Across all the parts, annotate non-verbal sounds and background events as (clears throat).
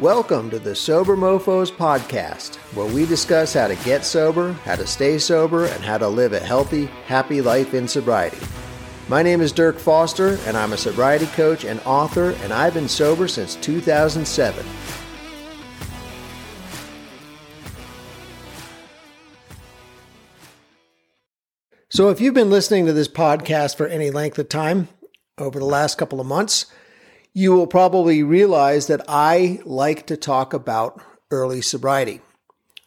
Welcome to the Sober Mofos podcast, where we discuss how to get sober, how to stay sober, and how to live a healthy, happy life in sobriety. My name is Dirk Foster, and I'm a sobriety coach and author, and I've been sober since 2007. So, if you've been listening to this podcast for any length of time over the last couple of months, you will probably realize that I like to talk about early sobriety.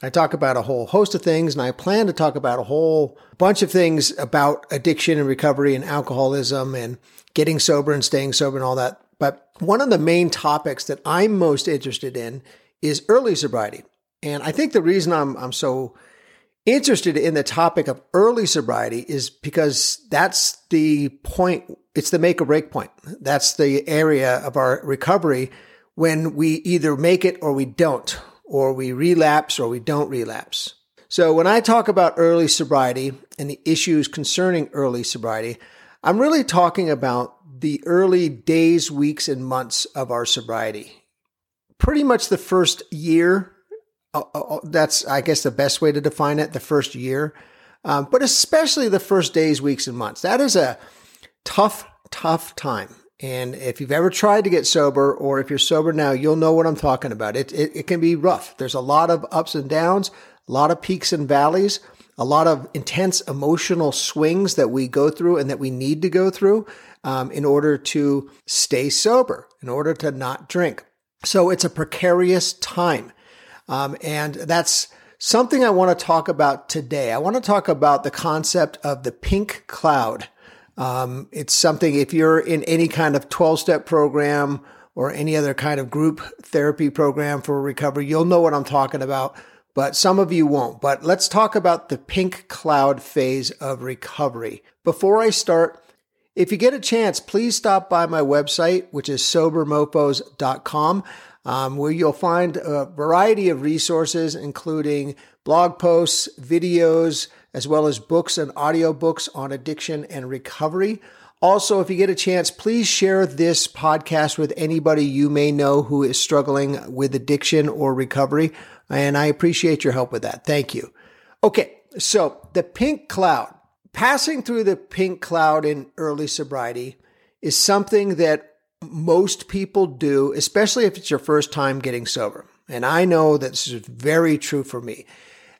I talk about a whole host of things, and I plan to talk about a whole bunch of things about addiction and recovery and alcoholism and getting sober and staying sober and all that. But one of the main topics that I'm most interested in is early sobriety. And I think the reason I'm, I'm so interested in the topic of early sobriety is because that's the point, it's the make or break point. That's the area of our recovery when we either make it or we don't, or we relapse or we don't relapse. So when I talk about early sobriety and the issues concerning early sobriety, I'm really talking about the early days, weeks, and months of our sobriety. Pretty much the first year that's, I guess, the best way to define it the first year, um, but especially the first days, weeks, and months. That is a tough, tough time. And if you've ever tried to get sober, or if you're sober now, you'll know what I'm talking about. It, it, it can be rough. There's a lot of ups and downs, a lot of peaks and valleys, a lot of intense emotional swings that we go through and that we need to go through um, in order to stay sober, in order to not drink. So it's a precarious time. Um, and that's something I want to talk about today. I want to talk about the concept of the pink cloud. Um, it's something, if you're in any kind of 12 step program or any other kind of group therapy program for recovery, you'll know what I'm talking about, but some of you won't. But let's talk about the pink cloud phase of recovery. Before I start, if you get a chance, please stop by my website, which is sobermofos.com um, where you'll find a variety of resources, including blog posts, videos, as well as books and audiobooks on addiction and recovery. Also, if you get a chance, please share this podcast with anybody you may know who is struggling with addiction or recovery. And I appreciate your help with that. Thank you. Okay, so the pink cloud. Passing through the pink cloud in early sobriety is something that most people do, especially if it's your first time getting sober. And I know that this is very true for me.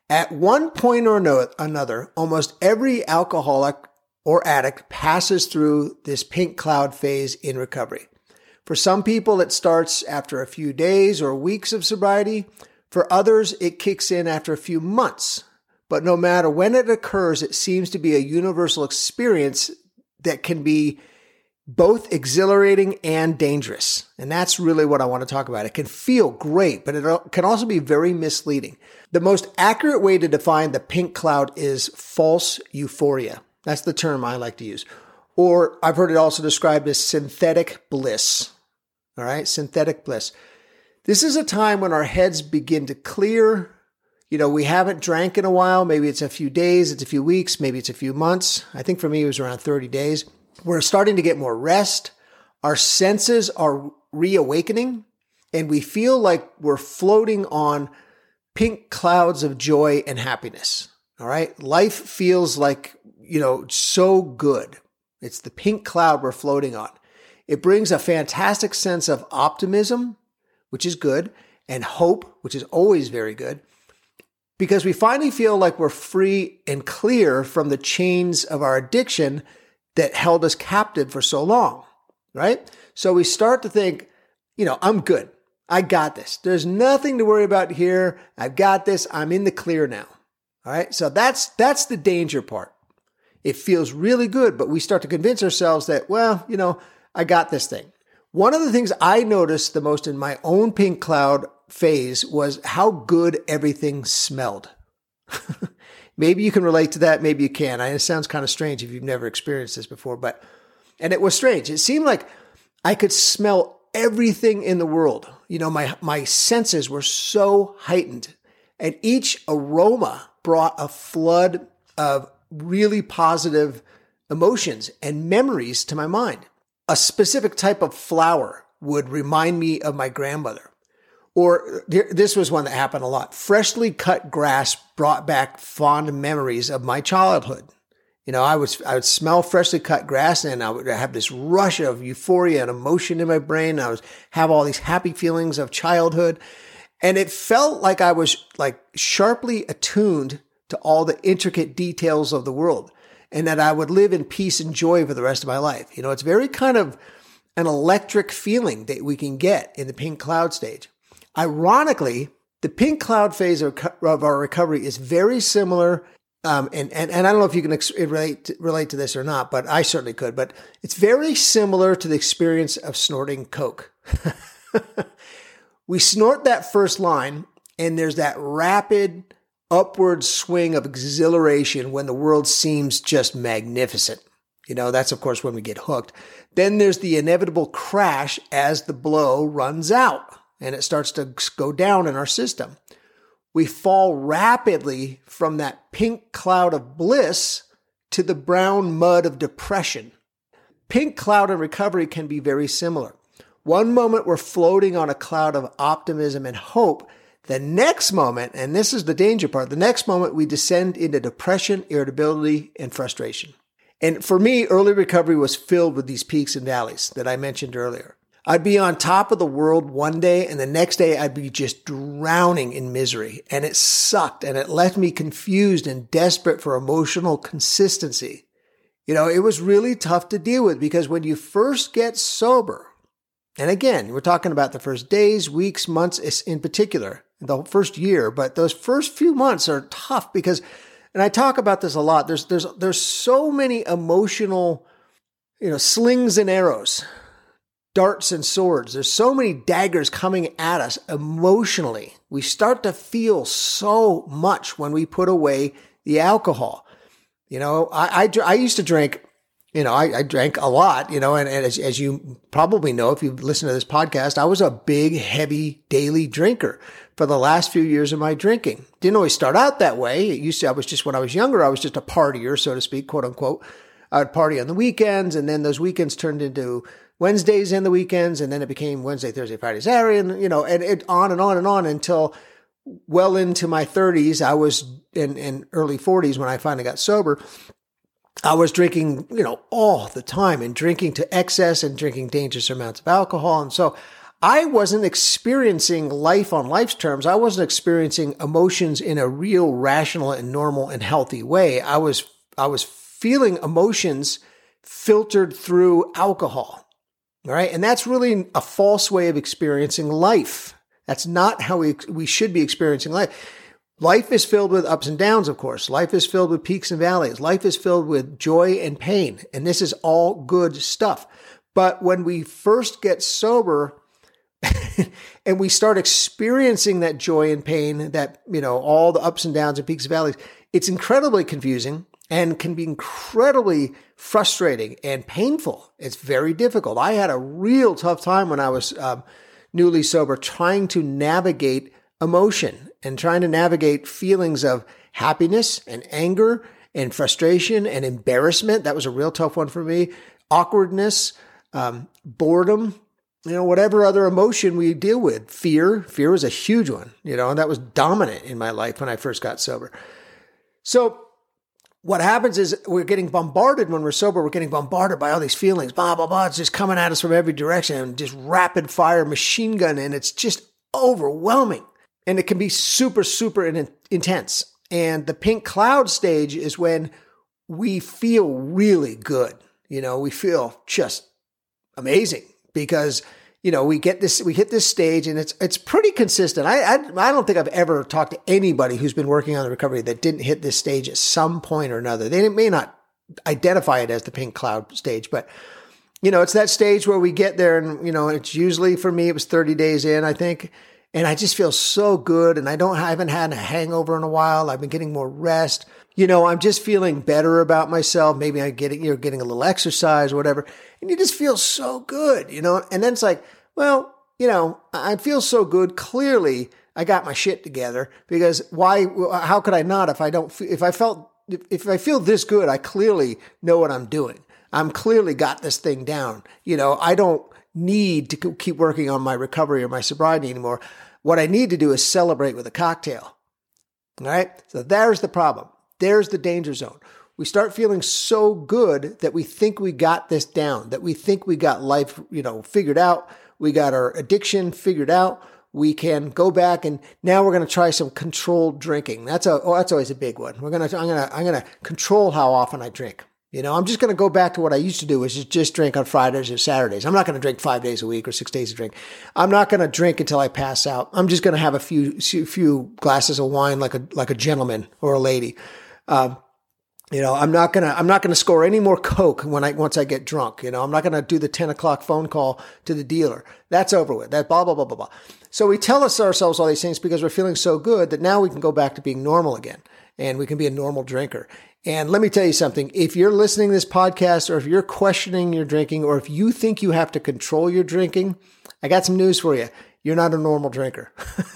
At one point or another, almost every alcoholic or addict passes through this pink cloud phase in recovery. For some people, it starts after a few days or weeks of sobriety. For others, it kicks in after a few months. But no matter when it occurs, it seems to be a universal experience that can be both exhilarating and dangerous. And that's really what I want to talk about. It can feel great, but it can also be very misleading. The most accurate way to define the pink cloud is false euphoria. That's the term I like to use. Or I've heard it also described as synthetic bliss. All right, synthetic bliss. This is a time when our heads begin to clear. You know, we haven't drank in a while. Maybe it's a few days, it's a few weeks, maybe it's a few months. I think for me, it was around 30 days we're starting to get more rest. Our senses are reawakening and we feel like we're floating on pink clouds of joy and happiness. All right. Life feels like, you know, so good. It's the pink cloud we're floating on. It brings a fantastic sense of optimism, which is good, and hope, which is always very good, because we finally feel like we're free and clear from the chains of our addiction that held us captive for so long, right? So we start to think, you know, I'm good. I got this. There's nothing to worry about here. I've got this. I'm in the clear now. All right. So that's, that's the danger part. It feels really good, but we start to convince ourselves that, well, you know, I got this thing. One of the things I noticed the most in my own pink cloud phase was how good everything smelled. (laughs) Maybe you can relate to that. Maybe you can. I, it sounds kind of strange if you've never experienced this before, but, and it was strange. It seemed like I could smell everything in the world. You know, my, my senses were so heightened and each aroma brought a flood of really positive emotions and memories to my mind. A specific type of flower would remind me of my grandmother Or this was one that happened a lot. Freshly cut grass brought back fond memories of my childhood. You know, I was I would smell freshly cut grass and I would have this rush of euphoria and emotion in my brain. I was have all these happy feelings of childhood. And it felt like I was like sharply attuned to all the intricate details of the world and that I would live in peace and joy for the rest of my life. You know, it's very kind of an electric feeling that we can get in the pink cloud stage. Ironically, the pink cloud phase of, our recovery is very similar. Um, and, and, and I don't know if you can ex- relate, relate to this or not, but I certainly could. But it's very similar to the experience of snorting Coke. (laughs) we snort that first line, and there's that rapid upward swing of exhilaration when the world seems just magnificent. You know, that's of course when we get hooked. Then there's the inevitable crash as the blow runs out and it starts to go down in our system. We fall rapidly from that pink cloud of bliss to the brown mud of depression. Pink cloud and recovery can be very similar. One moment we're floating on a cloud of optimism and hope. The next moment, and this is the danger part, the next moment we descend into depression, irritability, and frustration. And for me, early recovery was filled with these peaks and valleys that I mentioned earlier. I'd be on top of the world one day and the next day I'd be just drowning in misery. And it sucked and it left me confused and desperate for emotional consistency. You know, it was really tough to deal with because when you first get sober, and again, we're talking about the first days, weeks, months in particular, the first year, but those first few months are tough because, and I talk about this a lot. There's, there's, there's so many emotional, you know, slings and arrows darts and swords. There's so many daggers coming at us emotionally. We start to feel so much when we put away the alcohol. You know, I, I, I used to drink, you know, I, I, drank a lot, you know, and, and as, as you probably know, if you've listened to this podcast, I was a big, heavy daily drinker for the last few years of my drinking. Didn't always start out that way. It used to, I was just, when I was younger, I was just a partier, so to speak, quote unquote. I would party on the weekends, and then those weekends turned into Wednesdays and the weekends, and then it became Wednesday, Thursday, Friday, Saturday, and you know, and it on and on and on until well into my 30s. I was in, in early 40s when I finally got sober. I was drinking, you know, all the time and drinking to excess and drinking dangerous amounts of alcohol. And so I wasn't experiencing life on life's terms. I wasn't experiencing emotions in a real rational and normal and healthy way. I was, I was feeling emotions filtered through alcohol. All right. And that's really a false way of experiencing life. That's not how we, we should be experiencing life. Life is filled with ups and downs, of course. Life is filled with peaks and valleys. Life is filled with joy and pain. And this is all good stuff. But when we first get sober (laughs) and we start experiencing that joy and pain, that, you know, all the ups and downs and peaks and valleys, it's incredibly confusing and can be incredibly frustrating and painful. It's very difficult. I had a real tough time when I was um, newly sober trying to navigate emotion and trying to navigate feelings of happiness and anger and frustration and embarrassment. That was a real tough one for me. Awkwardness, um, boredom, you know, whatever other emotion we deal with. Fear, fear was a huge one, you know, and that was dominant in my life when I first got sober. So what happens is we're getting bombarded when we're sober. We're getting bombarded by all these feelings, blah, blah, blah. It's just coming at us from every direction, and just rapid fire machine gun. And it's just overwhelming. And it can be super, super in- intense. And the pink cloud stage is when we feel really good. You know, we feel just amazing because you know, we get this, we hit this stage and it's, it's pretty consistent. I, I, I, don't think I've ever talked to anybody who's been working on the recovery that didn't hit this stage at some point or another. They may not identify it as the pink cloud stage, but you know, it's that stage where we get there and, you know, it's usually for me, it was 30 days in, I think. And I just feel so good. And I don't, I haven't had a hangover in a while. I've been getting more rest. You know, I'm just feeling better about myself. Maybe I'm getting, you're getting a little exercise or whatever. And you just feel so good, you know? And then it's like, well, you know, I feel so good. Clearly, I got my shit together because why? How could I not if I don't? If I felt if I feel this good, I clearly know what I'm doing. I'm clearly got this thing down. You know, I don't need to keep working on my recovery or my sobriety anymore. What I need to do is celebrate with a cocktail. All right. So there's the problem. There's the danger zone. We start feeling so good that we think we got this down, that we think we got life, you know, figured out. We got our addiction figured out. We can go back and now we're going to try some controlled drinking. That's a, oh, that's always a big one. We're going to, I'm going to, I'm going to control how often I drink. You know, I'm just going to go back to what I used to do, which is just drink on Fridays or Saturdays. I'm not going to drink five days a week or six days a drink. I'm not going to drink until I pass out. I'm just going to have a few few glasses of wine like a like a gentleman or a lady. Um, you know, I'm not gonna I'm not gonna score any more coke when I once I get drunk. You know, I'm not gonna do the 10 o'clock phone call to the dealer. That's over with. That blah blah blah blah blah. So we tell us ourselves all these things because we're feeling so good that now we can go back to being normal again and we can be a normal drinker. And let me tell you something if you're listening to this podcast or if you're questioning your drinking or if you think you have to control your drinking, I got some news for you. You're not a normal drinker.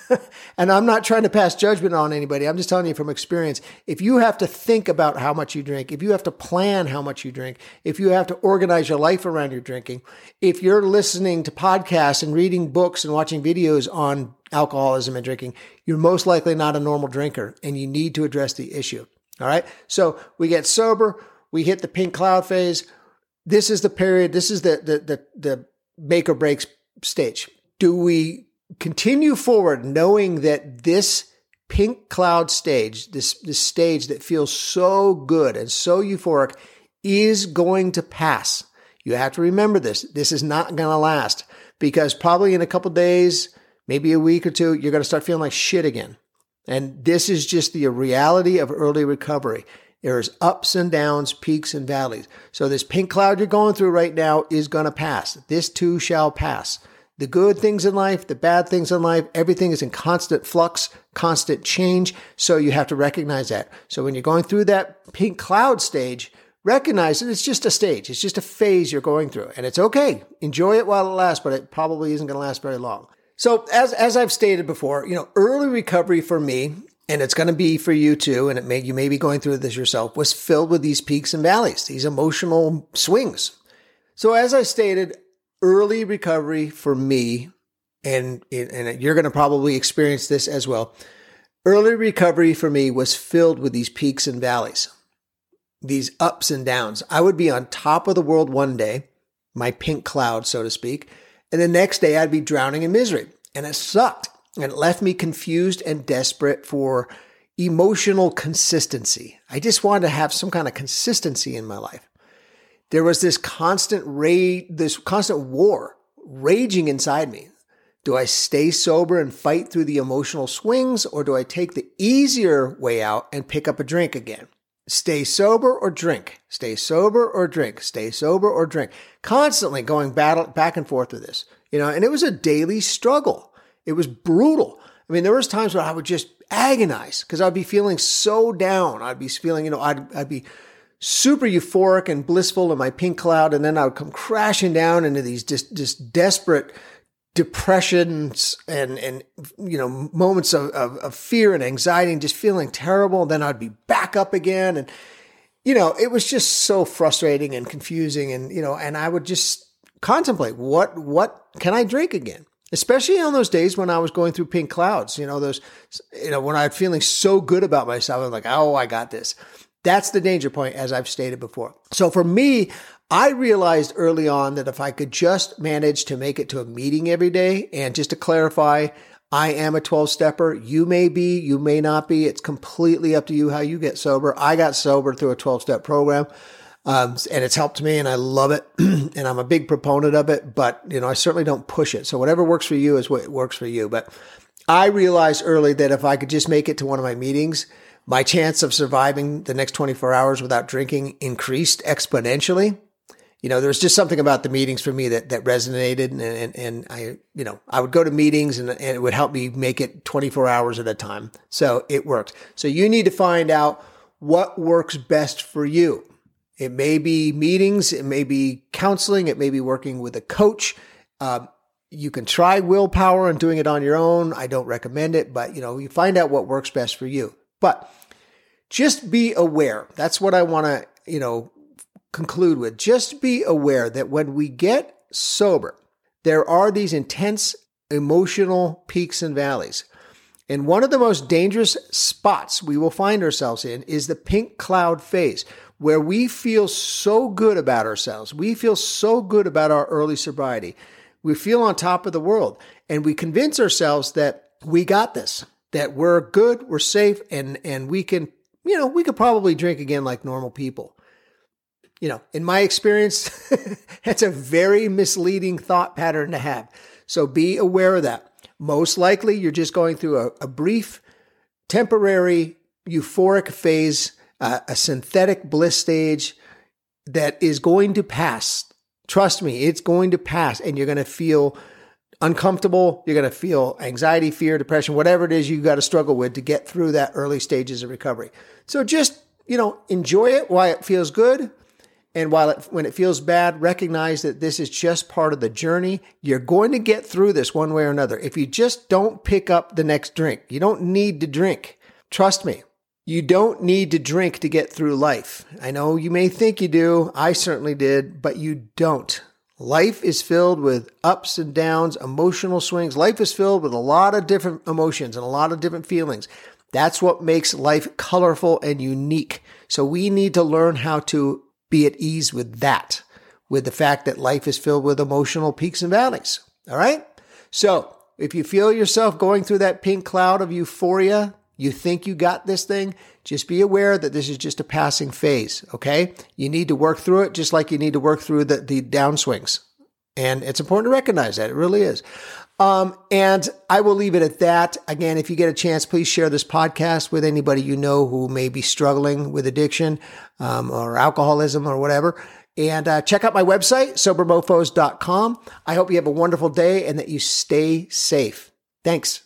(laughs) and I'm not trying to pass judgment on anybody. I'm just telling you from experience. If you have to think about how much you drink, if you have to plan how much you drink, if you have to organize your life around your drinking, if you're listening to podcasts and reading books and watching videos on alcoholism and drinking, you're most likely not a normal drinker and you need to address the issue. All right. So we get sober, we hit the pink cloud phase. This is the period, this is the the the, the make or break stage. Do we continue forward knowing that this pink cloud stage, this, this stage that feels so good and so euphoric, is going to pass? You have to remember this. This is not going to last because probably in a couple days, maybe a week or two, you're going to start feeling like shit again. And this is just the reality of early recovery. There's ups and downs, peaks and valleys. So this pink cloud you're going through right now is going to pass. This too shall pass. The good things in life, the bad things in life, everything is in constant flux, constant change. So you have to recognize that. So when you're going through that pink cloud stage, recognize that it's just a stage. It's just a phase you're going through and it's okay. Enjoy it while it lasts, but it probably isn't going to last very long. So as as I've stated before, you know, early recovery for me, and it's going to be for you too, and it may you may be going through this yourself, was filled with these peaks and valleys, these emotional swings. So as I stated, early recovery for me, and and you're going to probably experience this as well. Early recovery for me was filled with these peaks and valleys, these ups and downs. I would be on top of the world one day, my pink cloud, so to speak and the next day I'd be drowning in misery. And it sucked. And it left me confused and desperate for emotional consistency. I just wanted to have some kind of consistency in my life. There was this constant rage, this constant war raging inside me. Do I stay sober and fight through the emotional swings, or do I take the easier way out and pick up a drink again? Stay sober or drink. Stay sober or drink. Stay sober or drink. Constantly going battle back and forth with this, you know, and it was a daily struggle. It was brutal. I mean, there was times where I would just agonize because I'd be feeling so down. I'd be feeling, you know, I'd, I'd be super euphoric and blissful in my pink cloud. And then I would come crashing down into these just, just desperate depressions and and you know moments of, of, of, fear and anxiety and just feeling terrible then i'd be back up again. And you know it was just so frustrating and confusing and you know and i would just contemplate what what can i drink again? Especially on those days when i was going through pink clouds you know those you know when i'm feeling so good about myself i'm like oh i got this that's the danger point, as I've stated before. So for me, I realized early on that if I could just manage to make it to a meeting every day, and just to clarify, I am a 12 stepper. You may be, you may not be. It's completely up to you how you get sober. I got sober through a 12 step program. Um, and it's helped me and I love it. (clears throat) and I'm a big proponent of it, but you know, I certainly don't push it. So whatever works for you is what works for you. But I realized early that if I could just make it to one of my meetings, my chance of surviving the next 24 hours without drinking increased exponentially you know, there's just something about the meetings for me that, that resonated and, and, and I, you know, I would go to meetings and, and it would help me make it 24 hours at a time. So it worked. So you need to find out what works best for you. It may be meetings, it may be counseling, it may be working with a coach. Uh, you can try willpower and doing it on your own. I don't recommend it, but you know, you find out what works best for you. But just be aware. That's what I want to, you know, conclude with just be aware that when we get sober, there are these intense emotional peaks and valleys. And one of the most dangerous spots we will find ourselves in is the pink cloud phase, where we feel so good about ourselves. We feel so good about our early sobriety. We feel on top of the world and we convince ourselves that we got this, that we're good, we're safe, and, and we can, you know, we could probably drink again like normal people. You know, in my experience, (laughs) that's a very misleading thought pattern to have. So be aware of that. Most likely, you're just going through a, a brief, temporary, euphoric phase, uh, a synthetic bliss stage that is going to pass. Trust me, it's going to pass, and you're going to feel uncomfortable. You're going to feel anxiety, fear, depression, whatever it is you got to struggle with to get through that early stages of recovery. So just, you know, enjoy it while it feels good. And while it, when it feels bad, recognize that this is just part of the journey. You're going to get through this one way or another. If you just don't pick up the next drink, you don't need to drink. Trust me, you don't need to drink to get through life. I know you may think you do. I certainly did, but you don't. Life is filled with ups and downs, emotional swings. Life is filled with a lot of different emotions and a lot of different feelings. That's what makes life colorful and unique. So we need to learn how to be at ease with that, with the fact that life is filled with emotional peaks and valleys. All right? So if you feel yourself going through that pink cloud of euphoria, you think you got this thing, just be aware that this is just a passing phase. Okay? You need to work through it just like you need to work through the, the downswings. And it's important to recognize that. It really is. Um, and I will leave it at that. Again, if you get a chance, please share this podcast with anybody you know who may be struggling with addiction um, or alcoholism or whatever. And uh, check out my website, sobermofos.com. I hope you have a wonderful day and that you stay safe. Thanks.